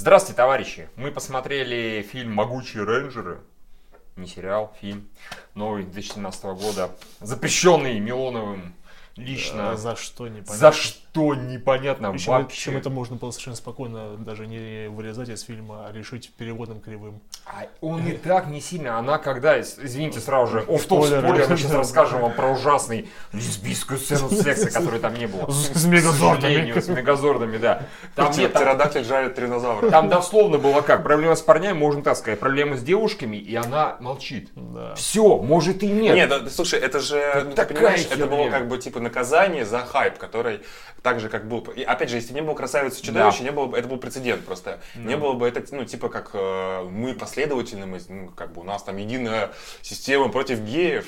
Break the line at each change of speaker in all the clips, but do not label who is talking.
Здравствуйте, товарищи! Мы посмотрели фильм «Могучие рейнджеры». Не сериал, фильм. Новый 2017 года. Запрещенный Милоновым лично.
А за что непонятно.
За что непонятно
Причем,
вообще.
причем это можно было совершенно спокойно даже не вырезать из фильма, а решить переводом кривым.
А он и так не сильно. Она когда, из- извините, сразу же, оф топ спойлер, мы сейчас расскажем вам про ужасный лесбийскую сцену секса, которой там не было.
С- мегазордами.
С мегазордами, да. Там нет,
Птеродактиль жарит тринозавра.
Там дословно было как? Проблема с парнями, можно так сказать. Проблема с девушками, и она молчит. Все, может и нет.
Нет, да, слушай, это же, ну, ты
такая
понимаешь, это было как бы типа наказание за хайп, который так же как был. И опять же, если не было красавицы чудовища,
Да.
не было бы, это был прецедент просто. Не было бы это, ну, типа как э, мы последовательны, мы, ну, как бы у нас там единая система против геев.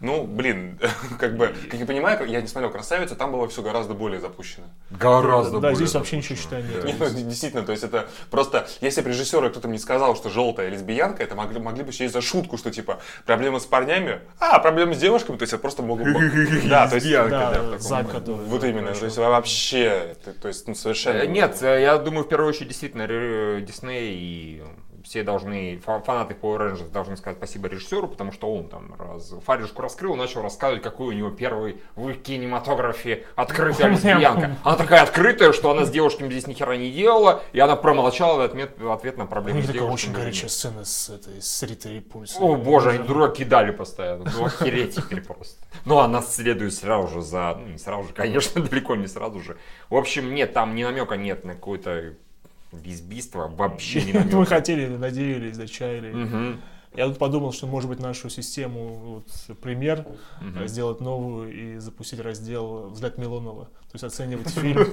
Ну, блин, как бы, как я понимаю, я не смотрел красавицу, там было все гораздо более запущено.
Гораздо
Да,
более
здесь вообще ничего
Да.
нет.
Не, ну, действительно, то есть это просто, если бы режиссеры кто-то мне сказал, что желтая лесбиянка, это могли, могли бы счесть за шутку, что типа проблема с парнями, а проблема с девушками, то есть это просто могло бы... Да, то есть...
Да,
да.
Вот именно, то есть вообще, это- то есть ну, совершенно...
Э, Нет, э, я думаю, в первую очередь, действительно, Ре- Дисней и все должны, фа- фанаты Power Rangers должны сказать спасибо режиссеру, потому что он там раз, фаришку раскрыл, начал рассказывать, какой у него первый в кинематографе открытая лесбиянка. Она такая открытая, что она с девушками здесь ни хера не делала, и она промолчала в ответ, в ответ на проблему с девушками.
очень горячая сцена с, этой, с Ритой Пульс.
О боже, они дураки кидали постоянно. Ну охереть теперь просто. Ну она следует сразу же за... Ну не сразу же, конечно, далеко не сразу же. В общем, нет, там ни намека нет на лесбийство. Вообще не
Мы
намека.
хотели, надеялись, зачаяли. Я тут подумал, что может быть нашу систему вот, пример
Мгм.
сделать новую и запустить раздел «Взгляд Милонова». То есть оценивать фильм.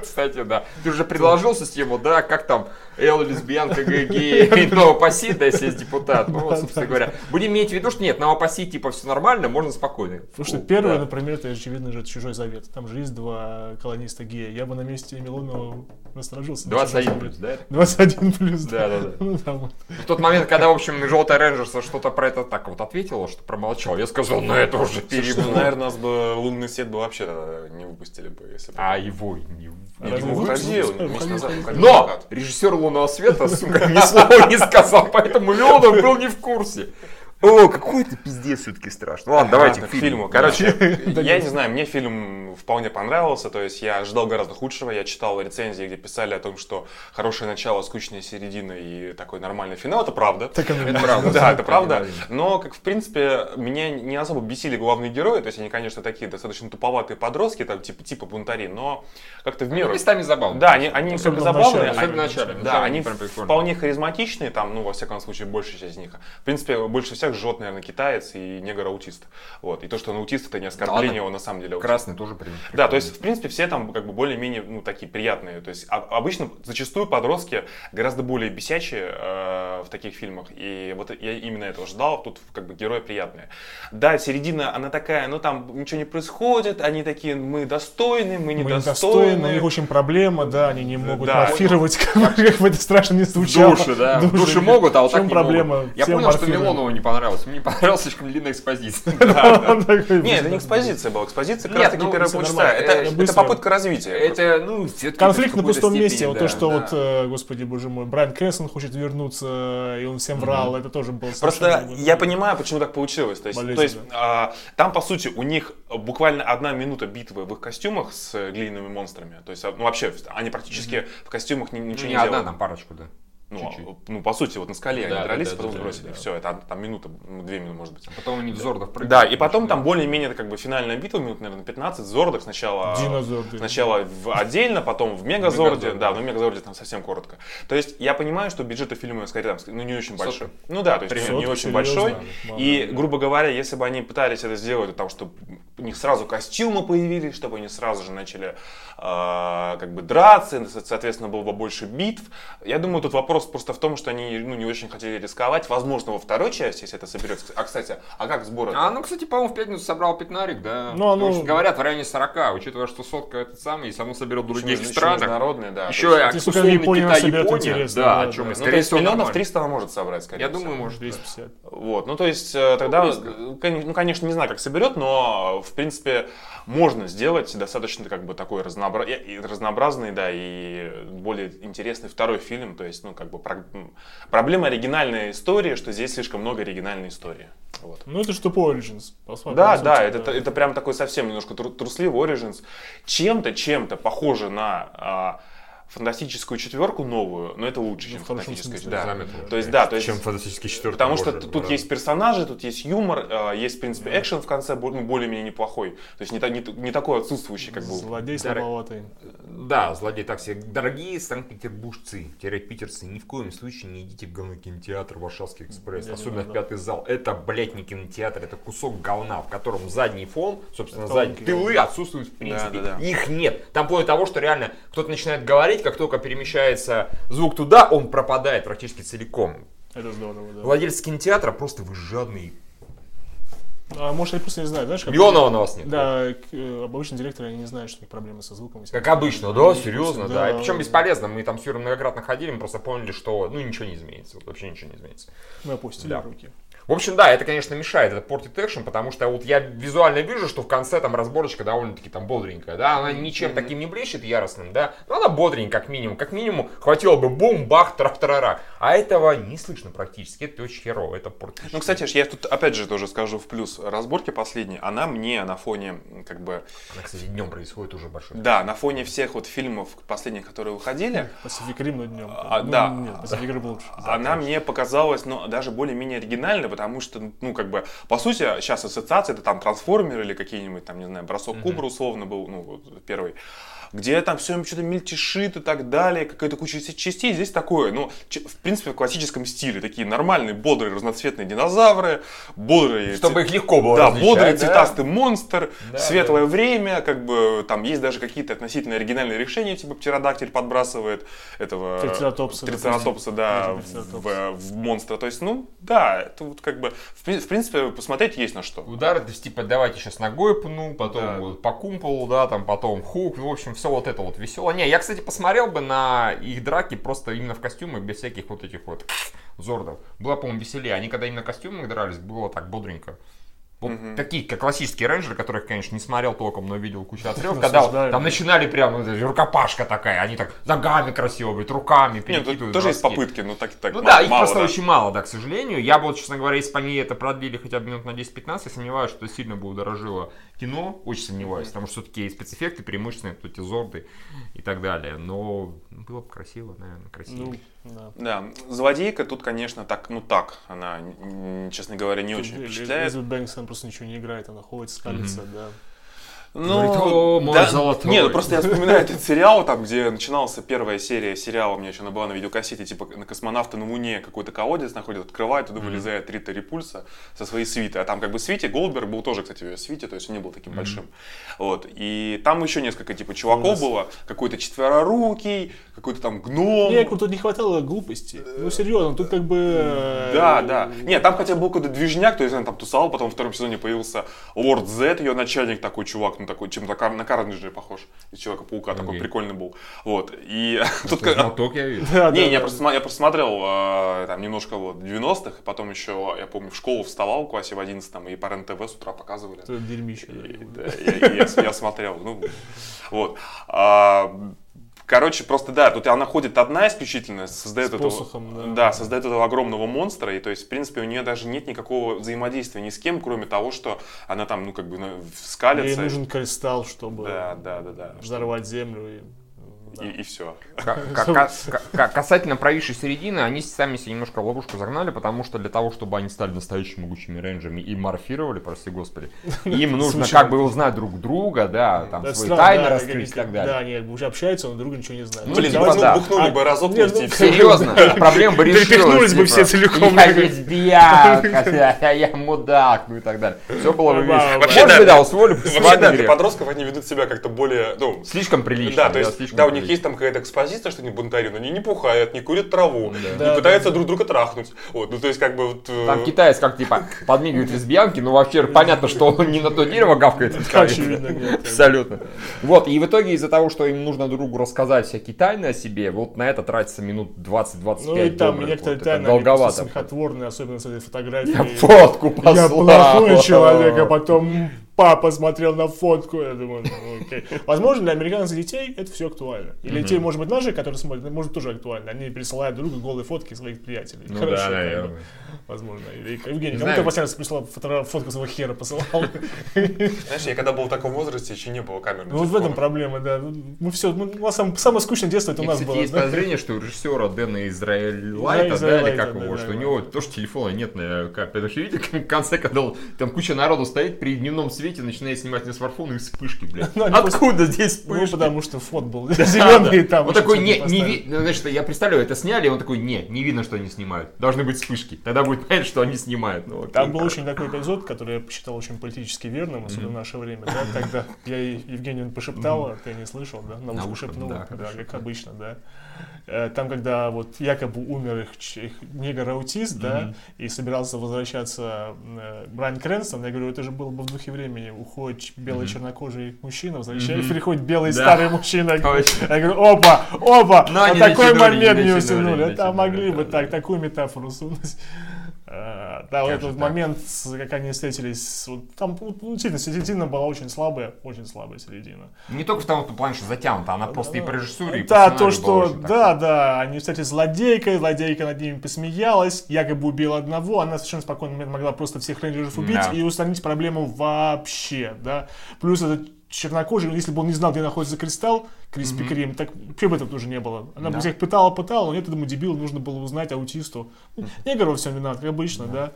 Кстати, да. Ты уже предложил систему, да, как там Эл, лесбиянка, гей, новопаси, да, если есть депутат. Ну, вот, собственно говоря. Будем иметь в виду, что нет, новопаси, типа, все нормально, можно спокойно.
Потому что первое,
да.
например, это очевидно же «Чужой завет». Там же есть два колониста гея. Я бы на месте Милонова насторожился. на
21
«Чужой
плюс,
завет».
да?
21 плюс,
Да, да, да.
Ну, там вот.
В тот момент, когда, в общем, желтая рейнджерса что-то про это так вот ответила, что промолчал, я сказал, ну это уже
Слушай,
перебор.
ну, наверное, нас бы лунный свет бы вообще не выпустили бы, если бы...
А его не... Но режиссер «Лунного света», сука, ни слова не сказал, поэтому Леонов был не в курсе. О, какой ты пиздец все-таки страшный. Ладно, давайте
Ладно,
к фильму.
Короче,
Да
я не знаю, мне фильм вполне понравился, то есть я ожидал гораздо худшего, я читал рецензии, где писали о том, что хорошее начало, скучная середина и такой нормальный финал, это правда.
Так оно и
Это правда.
Да, это правда. Но, как в принципе, меня не особо бесили главные герои. То есть они, конечно, такие достаточно туповатые подростки, там, типа, типа бунтари, но как-то в
Ну,
меру.
местами забавно.
Да, они, они как бы забавные.
Особенно в начале.
Да, они вполне харизматичные, там, ну, во всяком случае, большая часть из них. В принципе, больше всех жжет, наверное, китаец и негр-аутист. Вот. И то, что он аутист, это не оскорбление,
Ладно.
он на самом деле аутист.
Красный тоже при-
Да, то есть, в принципе, все там как бы более-менее, ну, такие приятные. То есть, а- обычно, зачастую подростки гораздо более бесячие э, в таких фильмах. И вот я именно этого ждал. Тут как бы герои приятные. Да, середина, она такая, ну, там ничего не происходит. Они такие, мы достойны, мы
Мы
недостойны.
недостойны, у них очень проблема, да, они не могут
Да.
морфировать, как бы как бы это страшно не звучало.
душе, да.
Душе
могут, а вот так не
проблема?
могут. Я понял, что. Милонову не понравилось. Мне не понравилась слишком длинная экспозиция.
Он такой,
Не, это не экспозиция была. Экспозиция как
Нет,
раз таки
ну,
первая полчаса.
нормально.
Это, попытка развития.
Это, ну,
Конфликт на пустом месте, вот то, что вот, э, господи, боже мой, Брайан Крессон хочет вернуться, и он всем врал, это тоже было
Просто я понимаю, почему так получилось. То есть, а, там, по сути, у них буквально одна минута битвы в их костюмах с э, глиняными монстрами. То есть, а, ну вообще, они практически в костюмах ни- ничего
не
не,
одна,
делают.
там парочку, да.
Ну,
чуть-чуть.
а, ну, по сути, вот на скале
Да,
они дрались,
да,
потом
да,
сбросили.
да.
Все, это там минута, ну, две минуты, может быть.
Потом они в Зордов прыгают.
Да, и потом там более-менее как бы финальная битва, минут, наверное, 15, Зордах сначала...
Динозавры.
Сначала в- отдельно, потом в Мегазорде,
Мегазорде.
да, но в Мегазорде там совсем коротко. То есть я понимаю, что бюджеты фильма, скорее, там, ну, не очень
Сотка.
большой. Ну да, то есть не- не,
Сотка,
очень
серьезно?
большой.
Мало,
И, грубо говоря, если бы они пытались это сделать, там, чтобы у них сразу костюмы появились, чтобы они сразу же начали э, как бы драться, соответственно, было бы больше битв. Я думаю, тут вопрос вопрос просто в том, что они ну, не очень хотели рисковать. Возможно, во второй части, если это соберется. А, кстати, а как сборы?
А, ну, кстати, по-моему, в пятницу собрал пятнарик, да.
Ну, оно-
Потому что говорят, в районе 40, учитывая, что сотка это самое, если оно соберет в других
Еще
странах.
международные, да.
Еще и условно
Японии
Китай, Япония, да,
да,
о чем
да.
и,
Ну,
скорее
есть
всего,
миллионов
нормально.
300 она может собрать, скорее
Я
всего.
думаю, может. да.
250.
Вот, ну то есть э, тогда, ну конечно, не знаю, как соберет, но в принципе можно сделать достаточно как бы такой разнообразный, да, и более интересный второй фильм. То есть, ну как бы про- проблема оригинальной истории, что здесь слишком много оригинальной истории. Вот.
Ну, это же тупой Origins. по сути,
Да,
по
да,
сути,
это, это прям такой совсем немножко тру- трусливый Origins. Чем-то, чем-то похоже на а, фантастическую четверку новую, но это лучше,
Ну,
чем фантастическая
смысле,
да.
заметно.
То есть, да, то есть
Чем фантастический четвертый.
Потому что
боже,
тут
боже.
есть персонажи, тут есть юмор, э, есть, в принципе, экшен в конце, ну, более-менее неплохой. То есть не, не, не такой отсутствующий, как бы.
Злодей
Дарек.
слабоватый.
Да, злодей так себе. Дорогие санкт-петербуржцы, питерцы, ни в коем случае не идите в говно кинотеатр Варшавский экспресс,
не
особенно в пятый зал. Это, блядь, не кинотеатр, это кусок говна, в котором задний фон, собственно, задние тылы отсутствуют в принципе.
Да, да, да.
Их нет. Там вплоть до того, что реально кто-то начинает говорить, как только перемещается звук туда, он пропадает практически целиком.
Это здорово, да.
Владельцы кинотеатра просто вы жадный.
А может, они просто не знают, знаешь, как...
Миллиона у вас нет.
Да, э, обычные директоры, не знают, что у них проблемы со звуком.
Как обычно, да, серьезно, да. И
Да.
причем бесполезно. Мы там с Юрой многократно ходили, мы просто поняли, что ну ничего не изменится. Вот вообще ничего не изменится.
Мы опустили
Да.
руки.
В общем, да, это, конечно, мешает, это портит экшен, потому что вот я визуально вижу, что в конце там разборочка довольно-таки там бодренькая, да, она ничем таким не блещет яростным, да, но она бодренькая, как минимум, как минимум хватило бы бум, бах, трах тарара а этого не слышно практически, это очень херово, это портит.
Ну, кстати, я тут опять же тоже скажу в плюс. Разборки последние, она мне на фоне, как бы,
Она, кстати, днем происходит уже большой.
да, на фоне всех вот фильмов последних, которые выходили,
Pacific Rim на днем.
А, да.
Нет, Pacific Rim лучше.
она мне показалась, ну, даже более-менее оригинальной, потому что, ну, как бы, по сути, сейчас ассоциация, это там трансформеры или какие-нибудь, там, не знаю, бросок кубра условно был, ну, вот, первый, где там все что-то мельтешит и так далее, какая-то куча частей, здесь такое, ну, в принципе, в классическом стиле, такие нормальные, бодрые, разноцветные динозавры, бодрые...
Чтобы их легко было
Да, бодрый
да?
цветастый монстр,
Да,
светлое время, как бы там есть даже какие-то относительно оригинальные решения, типа птеродактиль подбрасывает этого
Трицератопса,
трицератопса, да, в, в монстра. То есть, ну, да, это вот как бы, в, в принципе, посмотреть есть на что.
Удары, то есть, типа, давайте сейчас ногой пну, потом
Да.
вот по кумполу, да, там потом хук, ну, в общем, все вот это вот веселое. Не, я, кстати, посмотрел бы на их драки просто именно в костюмах, без всяких вот этих вот зордов. Было, по-моему, веселее. Они когда именно в костюмах дрались, было так бодренько. Вот такие, как классические рейнджеры, которых, конечно, не смотрел толком, но видел кучу отрывов, когда вот
Осуждаю.
там начинали прям эта рукопашка такая, они так ногами красиво, блядь, руками
Нет,
перекидывают.
тут тоже есть попытки, но так, так
Ну
мало,
да, их
мало,
просто
да.
очень мало, да, к сожалению. Я бы, вот, честно говоря, если бы они это продлили хотя бы минут на 10-15, я сомневаюсь, что сильно бы удорожило кино. Очень сомневаюсь, потому что все-таки спецэффекты преимущественно, тут эти зорды и так далее. Но было бы красиво, наверное, красиво.
Ну, да.
Да, злодейка тут, конечно, так, ну так, она, честно говоря, не очень
Элизабет
впечатляет.
Бэнкс, она просто ничего не играет, она ходит, скалится, да.
Говорит, «О, мой золотой».
Не, ну просто я вспоминаю этот сериал, там, где начиналась первая серия сериала, у меня еще она была на видеокассете, типа на космонавта на Луне какой-то колодец находит, открывает, туда вылезает Рита Репульса со своей свиты. А там как бы Свити, Голдберг был тоже, кстати, в ее свите, то есть он не был таким большим. Вот. И там еще несколько типа чуваков было, какой-то четверорукий, какой-то там гном.
Не, тут не хватало глупости. Ну, серьезно, тут как бы... э,
Да, да. Нет, там хотя бы был какой-то движняк, то есть он там тусал, потом во втором сезоне появился Лорд Зет, ее начальник такой чувак, ну такой, чем-то кар- на Карнеджере похож, из Человека-паука, такой
Окей.
прикольный был. Вот, и тут...
Молоток я вижу.
Не, я просто, смотрел э, там немножко вот 90-х, потом еще, я помню, в школу вставал в классе в 11 и по РЕН-ТВ с утра показывали.
Это дерьмище.
я, смотрел, ну, вот. Короче, просто да, тут она ходит одна исключительно, создает
С
этого,
посохом, да.
создает этого огромного монстра, и то есть, в принципе, у нее даже нет никакого взаимодействия ни с кем, кроме того, что она там, ну, как бы, ну,
Ей
скалится.
нужен кристалл, чтобы
Да, да, да, да.
взорвать землю. и- да.
И, все.
Ка- ка- ка- ка- Касательно провисшей середины, они сами себе немножко ловушку загнали, потому что для того, чтобы они стали настоящими могучими рейнджерами и морфировали, прости господи, им нужно как бы узнать друг друга, да, там свои тайны раскрыть и так далее.
Да, они уже общаются, но друг друга ничего не знают.
Ну,
Блин,
типа,
ну,
да.
бухнули бы разок
Не,
вместе,
ну,
и.
Серьезно, проблема бы решилась.
Перепихнулись бы
типа,
все целиком.
Я лесбиянка, я, я мудак, ну и так далее. Все было бы
Да,
весело.
вообще,
да.
усвоили бы
Вообще, да, для подростков они ведут себя как-то более, ну,
Слишком прилично.
Да, то есть, да, у них них есть там какая-то экспозиция, что они бунтари, но они не пухают, не курят траву,
Да,
не пытаются
да.
друг друга трахнуть. Вот, ну то есть как бы вот... э,
Там китаец как типа подмигивает лесбиянки, но вообще понятно, что он не на то дерево гавкает. Абсолютно. Вот, и в итоге из-за того, что им нужно другу рассказать всякие тайны о себе, вот на это тратится минут 20-25.
Ну и там некоторые тайны,
долговато.
смехотворные, особенно с этой фотографией.
Я фотку послал.
Я плохой человек, а потом папа смотрел на фотку. Я думаю, ну, окей. Возможно, для американских детей это все актуально. И для детей, может быть, наших, которые смотрят, это может тоже актуально. Они присылают другу голые фотки своих приятелей.
Ну
Хорошо,
да,
бы.
наверное.
Возможно. И- Евгений, кому ты раз прислал фотку своего хера посылал?
Знаешь, я когда был в таком возрасте, еще не было камер.
Ну вот в этом проблема, да. Мы все, у нас сам- самое скучное детство это у нас было.
есть подозрение, что у режиссера Дэна Израилайта, да, или как его, что у него тоже телефона нет на как. Потому что видите, в конце, когда там куча народу стоит при дневном свете, начинает снимать на смартфон и вспышки, блядь.
Ну,
Откуда здесь
Ну,
вспышки?
потому что фон был зеленый, там
Он такой, не, не видно, значит, я представляю, это сняли, он такой, не, не видно, что они снимают. Должны быть вспышки. Тогда будет понятно, что они снимают. Ну, окей,
Там был очень такой эпизод, который я посчитал очень политически верным, особенно в наше время, да, тогда я Евгению пошептал, а ты не слышал, да, на ушко шепнул,
да,
как обычно, да. Э, Там, когда вот якобы умер их, их негр-аутист, да, и собирался возвращаться э, Брайан Крэнстон, я говорю, это же было бы в духе времени, уходит белый чернокожий мужчина, возвращается, приходит белый
Да.
старый мужчина,
Точно.
я говорю, опа, опа,
Но не
такой момент
не
не это
натянули,
могли бы так, такую метафору сунуть. А, Да, вот
Как же
этот
так?
момент, как они встретились, вот там ну, действительно середина была очень слабая, очень слабая середина.
Не только в том плане, что затянута, она просто и по режиссуре, и
Да, то, что,
очень так.
да, да, они встретились с злодейкой, злодейка над ними посмеялась, якобы убила одного, она совершенно спокойно могла просто всех рейнджеров убить
Да.
и устранить проблему вообще, да. Плюс этот чернокожий, если бы он не знал, где находится кристалл, Криспи Крим, так вообще бы этого тоже не было. Она бы всех пытала, пытала, но нет, этому дебилу нужно было узнать аутисту. Негр во всем виноват, как обычно, да.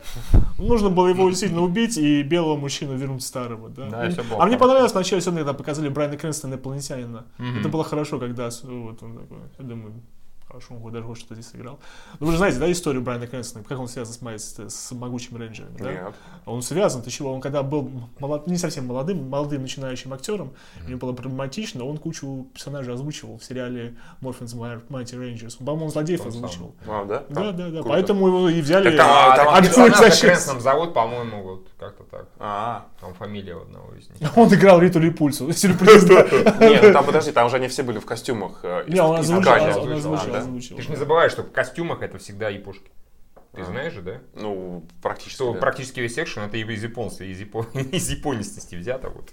Нужно было его действительно убить и белого мужчину вернуть старого, да. А мне понравилось вначале, особенно когда показали Брайана Крэнстона инопланетянина. Это было хорошо, когда вот он такой, я думаю, он хоть даже хоть что-то здесь сыграл. Ну, вы же знаете, да, историю Брайана Крэнстона, как он связан с, Майс- с, с могучим рейнджером, да?
Нет.
Он связан, ты чего, он когда был молод- не совсем молодым, молодым начинающим актером, ему было проблематично, он кучу персонажей озвучивал в сериале Morphins Mighty Rangers. Он, по-моему, он злодеев
Он сам.
озвучивал.
А, да?
Да, да, да.
Круто.
Поэтому его и взяли.
Так там,
А,
там
защиту.
Крэнстоном зовут, по-моему, вот как-то так.
А,
Там фамилия одного из них.
Он играл Риту Липульсу. Сюрприз,
нет, ну там подожди, там же они все были в костюмах. э,
Не, он озвучил, он
А?
Озвучил.
Ты же не забываешь, что в костюмах это всегда япошки. Ты
А.
знаешь же, да?
Ну, практически.
Что
да.
практически весь экшен это из японства, из, япо... из японистости взято. Вот.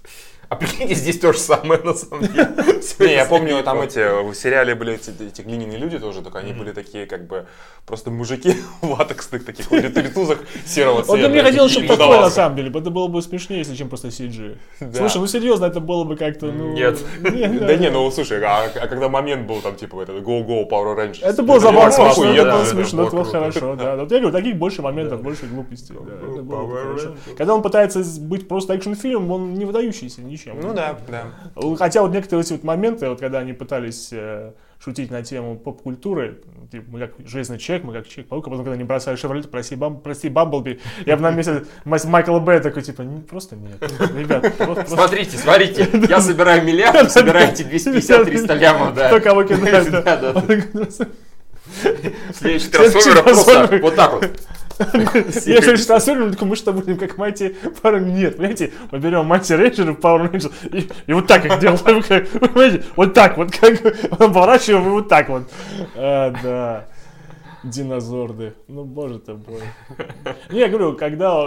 А прикиньте, здесь то же самое на самом деле.
Не, я помню, там эти, в сериале были эти, глиняные люди тоже, только они были такие, как бы, просто мужики в латексных таких вот ритузах серого цвета.
Вот да мне хотелось, чтобы такое на самом деле. Это было бы смешнее, если чем просто CG. Слушай, ну серьезно, это было бы как-то, ну...
Нет.
Да не, ну слушай, а, а когда момент был там, типа, этот Go Go Power Rangers.
Это было
это
забавно, это было смешно,
было
это было хорошо, да. Вот я говорю, таких больше моментов, больше глупостей. было. Когда он пытается быть просто экшн-фильмом, он не выдающийся ничем.
Ну да, да.
Хотя вот некоторые эти вот моменты, вот когда они пытались э, шутить на тему поп-культуры, типа, мы как Железный Человек, мы как Человек-паук, а потом, когда они бросают Шевролет, прости, бам, прости, Бамблби, я бы на месте Майкла Б такой, типа, «Не, просто нет, ребят, просто- просто
Смотрите, смотрите, я собираю миллиард, собираете 250-300 лямов, да.
кто кого кидает, да.
Да, да, да. Следующий трансформер просто вот так вот.
Я все еще трансформер, такой, мы что, будем как Майти Пауэр? Нет, понимаете, мы берем Майти Рейнджер, и, и вот так их делаем, понимаете, вот так вот, как поворачиваем и вот так вот. А, да. Динозорды. Ну, боже ты мой. Не, я говорю, когда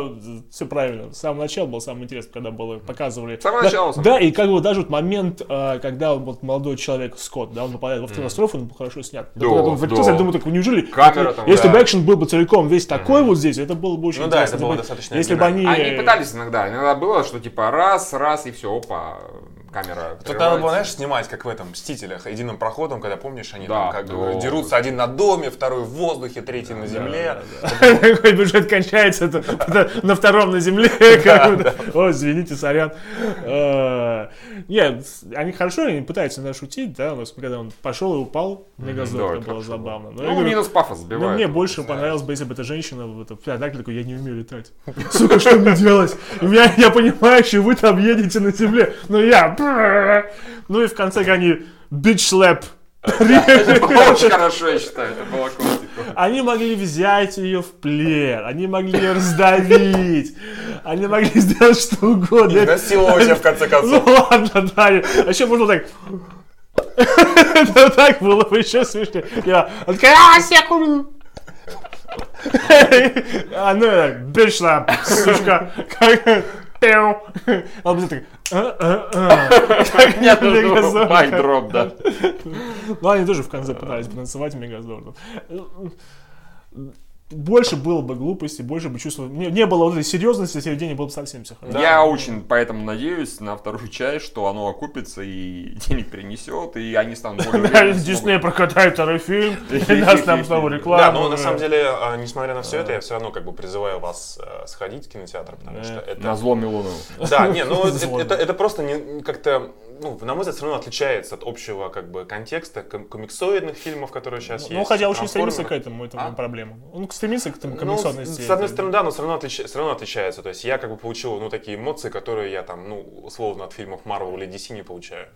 все правильно, с самого начала было самое интересное, когда было, показывали.
С самого
Да,
начала,
Да, и как бы даже вот момент, а, когда вот молодой человек, Скотт, да, он попадает в автокатастрофу, он был хорошо снят.
Да,
Когда он вертелся,
да.
я думаю, так, неужели,
Камера там,
если
да.
бы экшен был бы целиком весь такой вот здесь, это было бы очень
Ну да,
интересно.
это было
бы-
достаточно
Если бы они...
Они пытались иногда, иногда было, что типа раз, раз и все, опа, камера
Тут надо было, знаешь, снимать, как в этом «Мстителях», единым проходом, когда, помнишь, они
Да,
там как
да.
бы дерутся один на доме, второй в воздухе, третий на земле.
Такой бюджет кончается на втором на земле. О, извините, сорян. Э, Нет, они хорошо, они пытаются иногда шутить, да, у нас, когда он пошел и упал,
да,
мегазорд,
это
было забавно.
Ну, минус пафос
Но
сбивает.
мне больше понравилось бы, если бы эта женщина, вот, это, так такой, я не умею летать. Сука, что мне делать? Я понимаю, что вы там едете на земле, но я... Ну и в конце они
было очень хорошо, я считаю, это было крутико.
Они могли взять ее в плен, они могли ее раздавить, они могли сделать что угодно.
Насиловать ее в конце
Ну
концов.
ладно, да. А еще можно так... Это так было бы еще смешнее. Я такая, а, секунду. А ну, бешла, сучка. Пиу. А он будет так... «А, а, а». Как Мегазорд.
Майк дроп, да.
Ну, они тоже в конце пытались потанцевать Мегазордом. Больше было бы глупости, больше бы чувства... Не, не было вот этой серьезности, середине было бы совсем все хорошо.
Я очень поэтому надеюсь на вторую часть, что оно окупится и денег принесет, и они станут более
Да, Дисней прокатает второй фильм, и нас там снова реклама.
Да, но на самом деле, а, несмотря на все это, я все равно как бы призываю вас э, сходить в кинотеатр, потому что
смогут.
это...
На зло Милону.
Да, не, ну это, просто не, как-то, ну, на мой взгляд, все равно отличается от общего как бы контекста ком- комиксоидных фильмов, которые сейчас есть.
Ну, хотя очень стремится к этому, это
А?
проблема. Он стремится к этому
Ну,
комиксонности.
с одной стороны, да, но все равно, отлич- все равно отличается. То есть я как бы получил, ну, такие эмоции, которые я там, ну, условно от фильмов Marvel или DC не получаю.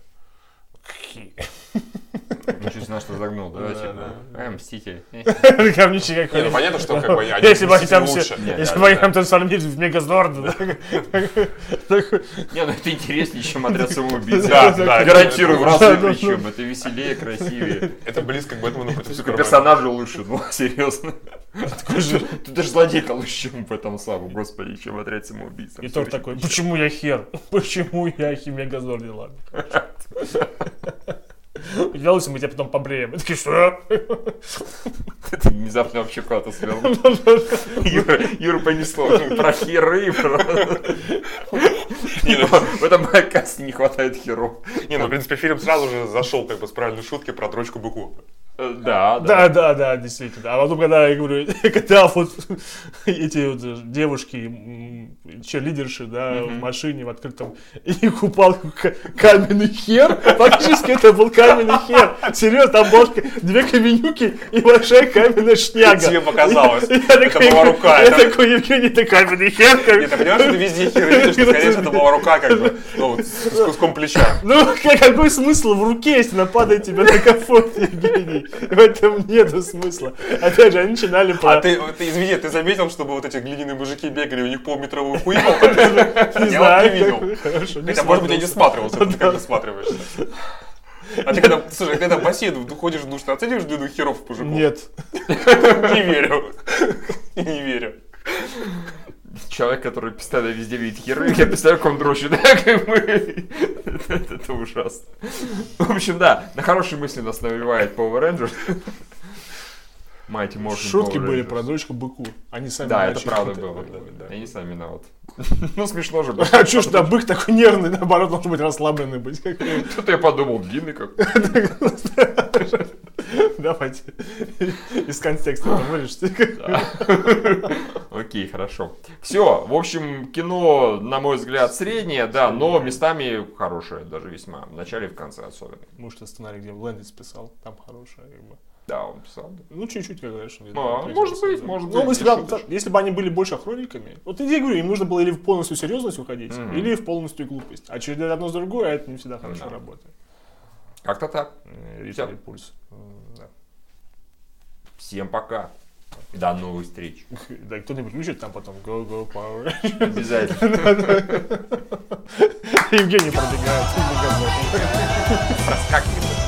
Ничего себе, что загнул, да, типа, э, Мститель.
Говнище
Не, ну
какое.
понятно, что как бы они
Если бы они там все, если
да,
бы они
да.
там трансформировались в Мегазорда, да, так-
Не, ну это интереснее, чем отряд самоубийц.
Да, да,
Гарантирую, в разы причем. Это веселее, красивее.
Это близко к Бэтмену против Супермена.
персонажи лучше, ну, серьезно. Ты даже злодей-то лучше, чем в этом самом, господи, чем отряд самоубийц.
И Тор такой, почему я хер? Почему я Мегазорд? И Ладно. Делайте, мы тебя потом побреем. И такие, что?
Это внезапно вообще куда-то свернул. Юра, Юра понесло про херы,
ну,
В этом подкасте не хватает херов.
Не, ну, в принципе, фильм сразу же зашел как бы с правильной шутки про дрочку быку.
Э, Да,
Да,
да.
да, да, действительно. А потом, когда я говорю, когда вот эти вот девушки, лидерши, да, в машине в открытом, и упал к- каменный хер, фактически это был каменный хер. Серьезно, там бошка, две каменюки и большая каменная шняга.
Тебе показалось.
Я
Это
такой,
была рука,
Я
это-
такой, Евгений, это каменный хер. как-
Нет, ты понимаешь, что ты везде херы видишь, что, скорее всего, это была рука, как бы, ну, вот, с куском плеча.
Ну, как- какой смысл в руке, если она падает тебе на капот, Евгений? В этом нету смысла. Опять же, они начинали про...
А ты, ты, извини, ты заметил, чтобы вот эти глиняные мужики бегали, у них полметровый хуй был? Я
не
вот не
знаю,
видел.
не
Хотя, может быть, я не
смотрел.
всматривался, ты как засматриваешься. А ты когда, слушай, когда в бассейн ходишь в душ, ты оцениваешь длину херов мужиков?
Нет.
Не верю. Не верю.
Человек, который постоянно везде видит херы, я представляю, как он дрочит, да, как бы. Это это ужасно. В общем, да, на хорошие мысли нас навевает Power Rangers. Mighty Morphin
Шутки
Power
были
Rangers.
про дочку быку. Они сами
Да, это правда было. Я не сам виноват. Ну, смешно же было.
А чё ж да, бык такой нервный, наоборот, должен быть расслабленный быть.
Тут я подумал, длинный как.
Давайте из контекста это вырежьте.
Окей, хорошо. Все, в общем, кино, на мой взгляд, среднее, да, но местами хорошее, даже весьма. В начале и в конце особенно.
Может, сценарий, где Лэндис писал, там хорошая. как бы.
Да, он писал. да.
Ну, чуть-чуть, как говоришь.
А, может быть, может
Ну,
быть,
если, бы-
шутишь.
если бы они были больше хрониками, вот я говорю, им нужно было или в полностью серьезность уходить,
Мгм.
или в полностью глупость. А через одно с другое это не всегда хорошо
Да.
работает.
Как-то так.
Э, Ритм и пульс.
Всем пока. До новых встреч.
Да, кто-нибудь включит там потом Go Go Power.
Обязательно.
Евгений пробегает.
Проскакивает.